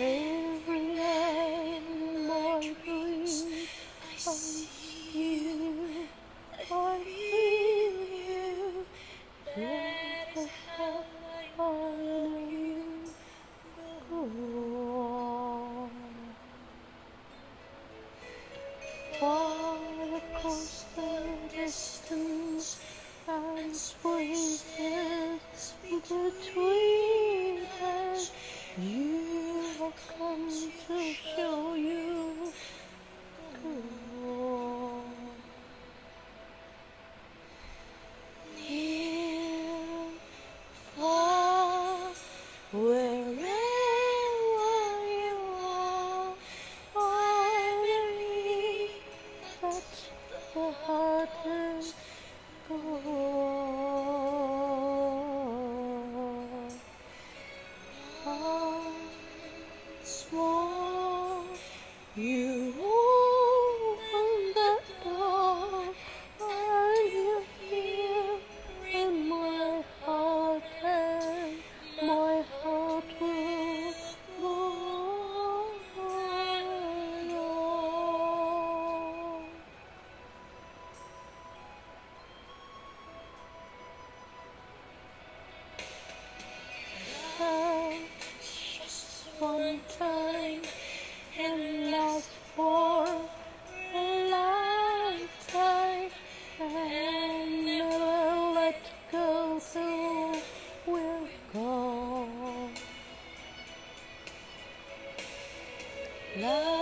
Every night in my dreams, I see you, I feel you. Let us have follow you. Go on. Far across the distance and spaces between you open the door, you in my heart, my heart will. Just one time and for a lifetime and never let go till we're gone. Love